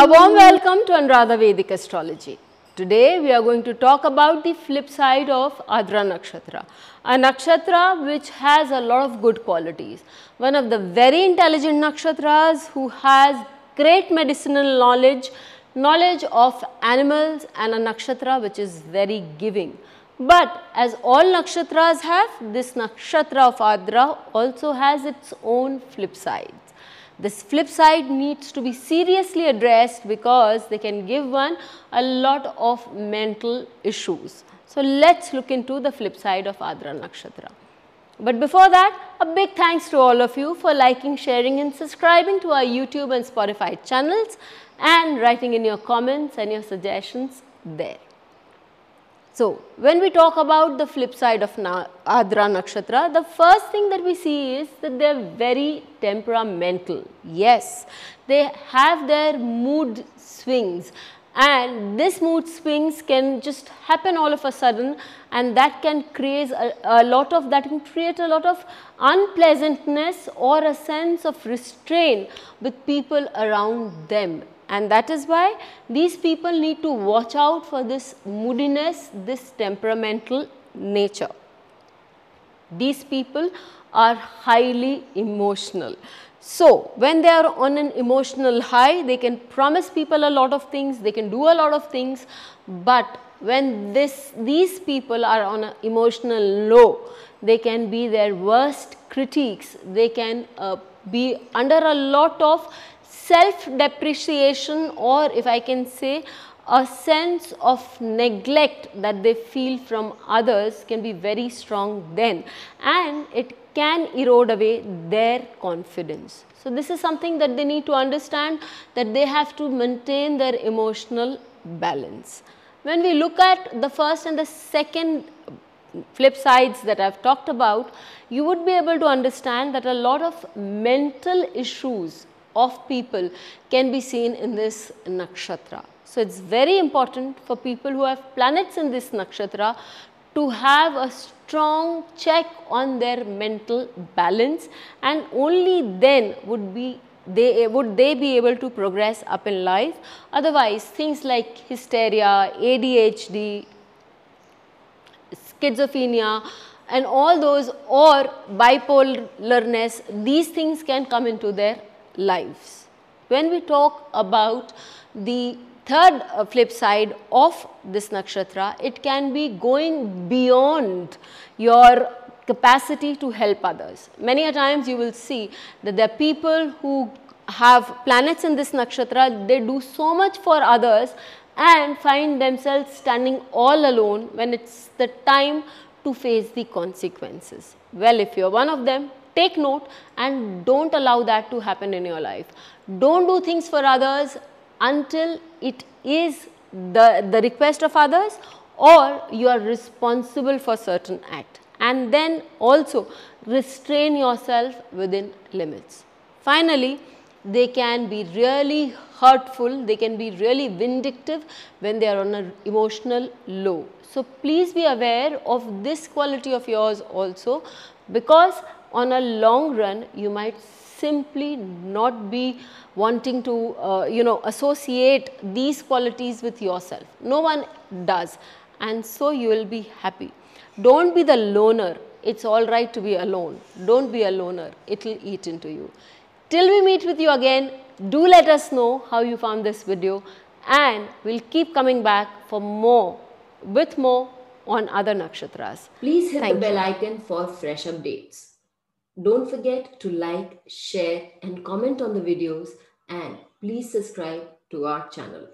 A warm welcome to Anuradha Vedic Astrology. Today we are going to talk about the flip side of Ardra Nakshatra, a nakshatra which has a lot of good qualities. One of the very intelligent nakshatras who has great medicinal knowledge, knowledge of animals and a nakshatra which is very giving. But as all nakshatras have, this nakshatra of Ardra also has its own flip sides. This flip side needs to be seriously addressed because they can give one a lot of mental issues. So, let us look into the flip side of Ardra Nakshatra. But before that, a big thanks to all of you for liking, sharing and subscribing to our YouTube and Spotify channels and writing in your comments and your suggestions there. So, when we talk about the flip side of Na Ardra Nakshatra, the first thing that we see is that they are very temperamental. Yes, they have their mood swings and this mood swings can just happen all of a sudden and that can create a, a, lot of that can create a lot of unpleasantness or a sense of restraint with people around them and that is why these people need to watch out for this moodiness, this temperamental nature. These people are highly emotional. So, when they are on an emotional high, they can promise people a lot of things, they can do a lot of things, but when this, these people are on an emotional low, they can be their worst critiques, they can uh, be under a lot of self depreciation or if I can say a sense of neglect that they feel from others can be very strong then and it can erode away their confidence. So, this is something that they need to understand that they have to maintain their emotional balance. When we look at the first and the second flip sides that I have talked about, you would be able to understand that a lot of mental issues of people can be seen in this nakshatra. So, it is very important for people who have planets in this nakshatra to have a strong check on their mental balance and only then would be they would they be able to progress up in life otherwise things like hysteria adhd schizophrenia and all those or bipolarness these things can come into their lives. When we talk about the third uh, flip side of this nakshatra, it can be going beyond your capacity to help others. Many a times you will see that there are people who have planets in this nakshatra, they do so much for others and find themselves standing all alone when it's the time to face the consequences. Well, if you're one of them, Take note and don't allow that to happen in your life. Don't do things for others until it is the, the request of others or you are responsible for certain act and then also restrain yourself within limits. Finally, they can be really hurtful, they can be really vindictive when they are on an emotional low. So, please be aware of this quality of yours also because on a long run you might simply not be wanting to uh, you know associate these qualities with yourself. No one does and so you will be happy. Don't be the loner. It's all right to be alone. Don't be a loner. It will eat into you. Till we meet with you again, do let us know how you found this video and we'll keep coming back for more with more on other nakshatras. Please hit Thank the bell icon for fresh updates. Don't forget to like, share and comment on the videos and please subscribe to our channel.